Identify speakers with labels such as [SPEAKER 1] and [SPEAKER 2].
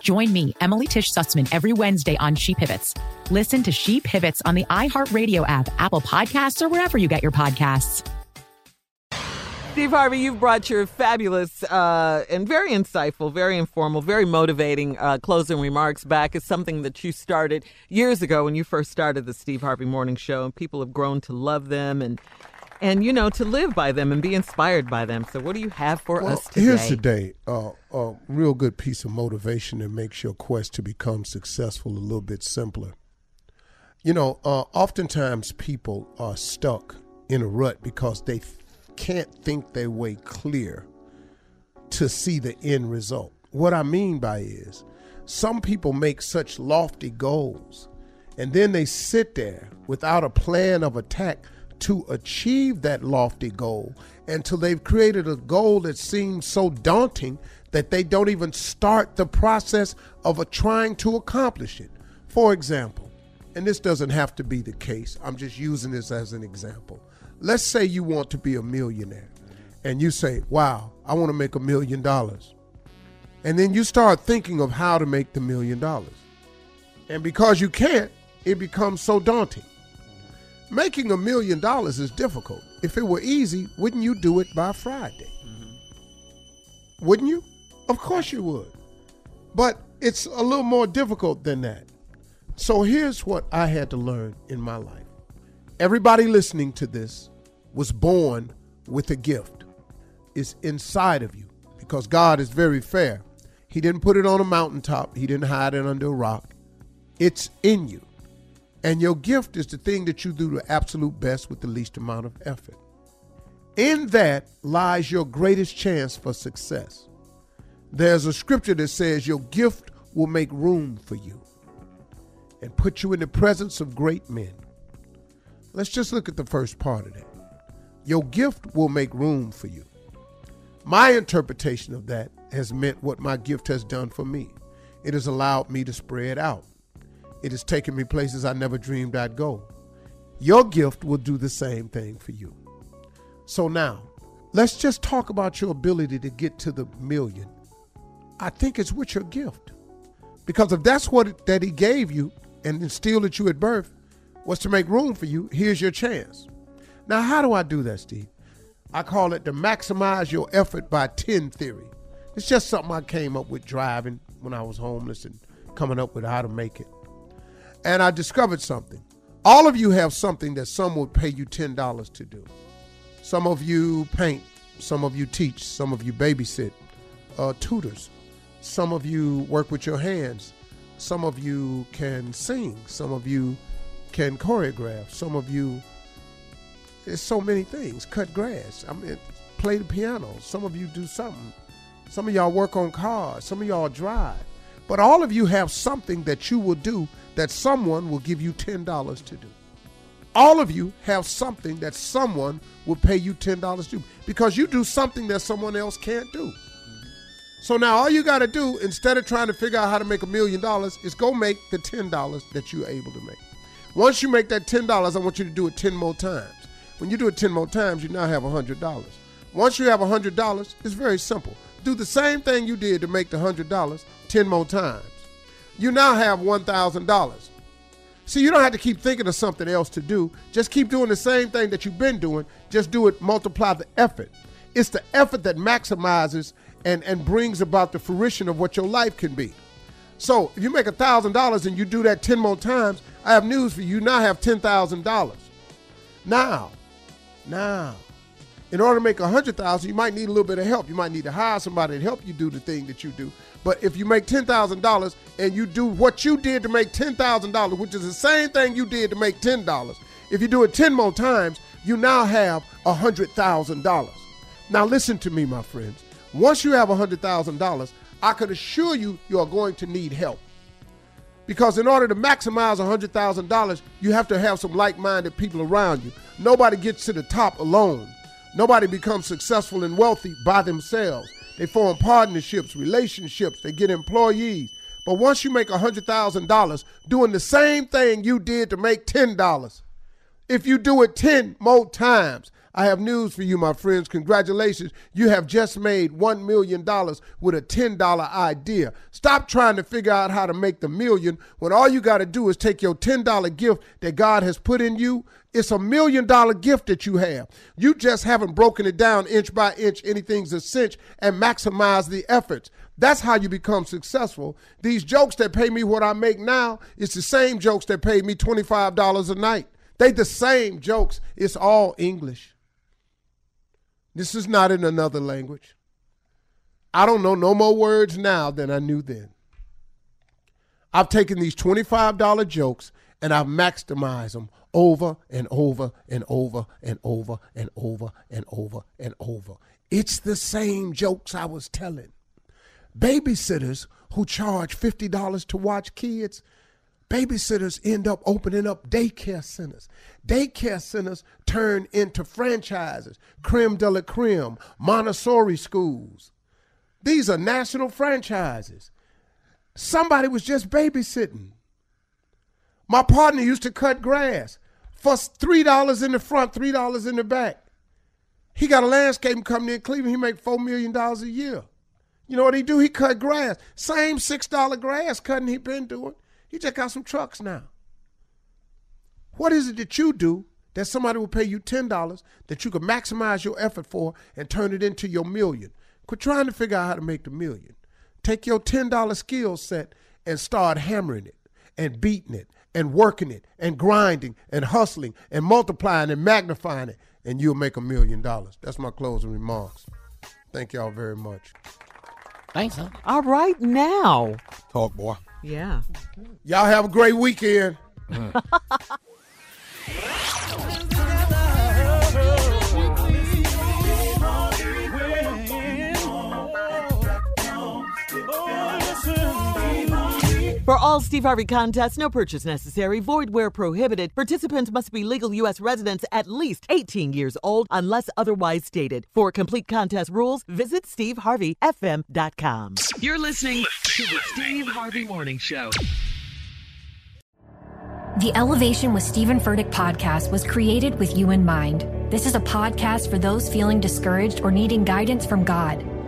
[SPEAKER 1] Join me, Emily Tish Sussman, every Wednesday on She Pivots. Listen to She Pivots on the iHeartRadio app, Apple Podcasts, or wherever you get your podcasts.
[SPEAKER 2] Steve Harvey, you've brought your fabulous uh, and very insightful, very informal, very motivating uh, closing remarks back. It's something that you started years ago when you first started the Steve Harvey Morning Show, and people have grown to love them and and you know to live by them and be inspired by them. So, what do you have for
[SPEAKER 3] Well,
[SPEAKER 2] us today?
[SPEAKER 3] Here's today uh, a real good piece of motivation that makes your quest to become successful a little bit simpler. You know, uh, oftentimes people are stuck in a rut because they f- can't think their way clear to see the end result. What I mean by is, some people make such lofty goals and then they sit there without a plan of attack to achieve that lofty goal until they've created a goal that seems so daunting that they don't even start the process of trying to accomplish it. For example, and this doesn't have to be the case, I'm just using this as an example. Let's say you want to be a millionaire and you say, Wow, I want to make a million dollars. And then you start thinking of how to make the million dollars. And because you can't, it becomes so daunting. Making a million dollars is difficult. If it were easy, wouldn't you do it by Friday? Mm-hmm. Wouldn't you? Of course you would. But it's a little more difficult than that. So here's what I had to learn in my life. Everybody listening to this was born with a gift. It's inside of you because God is very fair. He didn't put it on a mountaintop, He didn't hide it under a rock. It's in you. And your gift is the thing that you do the absolute best with the least amount of effort. In that lies your greatest chance for success. There's a scripture that says your gift will make room for you and put you in the presence of great men. Let's just look at the first part of that. Your gift will make room for you. My interpretation of that has meant what my gift has done for me. It has allowed me to spread out. It has taken me places I never dreamed I'd go. Your gift will do the same thing for you. So now, let's just talk about your ability to get to the million. I think it's with your gift. Because if that's what it, that he gave you and instilled at you at birth, was to make room for you. Here's your chance. Now, how do I do that, Steve? I call it the maximize your effort by 10 theory. It's just something I came up with driving when I was homeless and coming up with how to make it. And I discovered something. All of you have something that some would pay you $10 to do. Some of you paint, some of you teach, some of you babysit, uh, tutors, some of you work with your hands, some of you can sing, some of you can choreograph, some of you, there's so many things, cut grass, I mean, play the piano, some of you do something, some of y'all work on cars, some of y'all drive. But all of you have something that you will do that someone will give you $10 to do. All of you have something that someone will pay you $10 to do because you do something that someone else can't do. So now all you got to do, instead of trying to figure out how to make a million dollars, is go make the $10 that you're able to make. Once you make that $10, I want you to do it 10 more times. When you do it 10 more times, you now have $100. Once you have $100, it's very simple. Do the same thing you did to make the $100 10 more times. You now have $1,000. See, you don't have to keep thinking of something else to do. Just keep doing the same thing that you've been doing. Just do it, multiply the effort. It's the effort that maximizes and, and brings about the fruition of what your life can be. So if you make $1,000 and you do that 10 more times, I have news for you. You now have $10,000. Now, now, in order to make a hundred thousand, you might need a little bit of help. You might need to hire somebody to help you do the thing that you do. But if you make ten thousand dollars and you do what you did to make ten thousand dollars, which is the same thing you did to make ten dollars, if you do it ten more times, you now have a hundred thousand dollars. Now listen to me, my friends. Once you have a hundred thousand dollars, I can assure you you are going to need help. Because in order to maximize a $100,000, you have to have some like minded people around you. Nobody gets to the top alone. Nobody becomes successful and wealthy by themselves. They form partnerships, relationships, they get employees. But once you make $100,000 doing the same thing you did to make $10, if you do it 10 more times, I have news for you, my friends. Congratulations. You have just made $1 million with a $10 idea. Stop trying to figure out how to make the million when all you got to do is take your $10 gift that God has put in you. It's a million dollar gift that you have. You just haven't broken it down inch by inch, anything's a cinch, and maximize the efforts. That's how you become successful. These jokes that pay me what I make now, it's the same jokes that paid me $25 a night. They the same jokes. It's all English. This is not in another language. I don't know no more words now than I knew then. I've taken these $25 jokes and I've maximized them over and over and over and over and over and over and over. It's the same jokes I was telling. Babysitters who charge $50 to watch kids babysitters end up opening up daycare centers. Daycare centers turn into franchises, creme de la creme, Montessori schools. These are national franchises. Somebody was just babysitting. My partner used to cut grass for $3 in the front, $3 in the back. He got a landscaping company in Cleveland. He make $4 million a year. You know what he do? He cut grass. Same $6 grass cutting he been doing. He just got some trucks now. What is it that you do that somebody will pay you $10 that you can maximize your effort for and turn it into your million? Quit trying to figure out how to make the million. Take your $10 skill set and start hammering it and beating it and working it and grinding and hustling and multiplying and magnifying it, and you'll make a million dollars. That's my closing remarks. Thank y'all very much.
[SPEAKER 4] Thanks, huh?
[SPEAKER 2] All right, now.
[SPEAKER 5] Talk, boy.
[SPEAKER 2] Yeah.
[SPEAKER 3] Y'all have a great weekend.
[SPEAKER 2] For all Steve Harvey contests, no purchase necessary, void where prohibited. Participants must be legal U.S. residents at least 18 years old unless otherwise stated. For complete contest rules, visit SteveHarveyFM.com.
[SPEAKER 6] You're listening to the Steve Harvey Morning Show.
[SPEAKER 7] The Elevation with Stephen Furtick podcast was created with you in mind. This is a podcast for those feeling discouraged or needing guidance from God.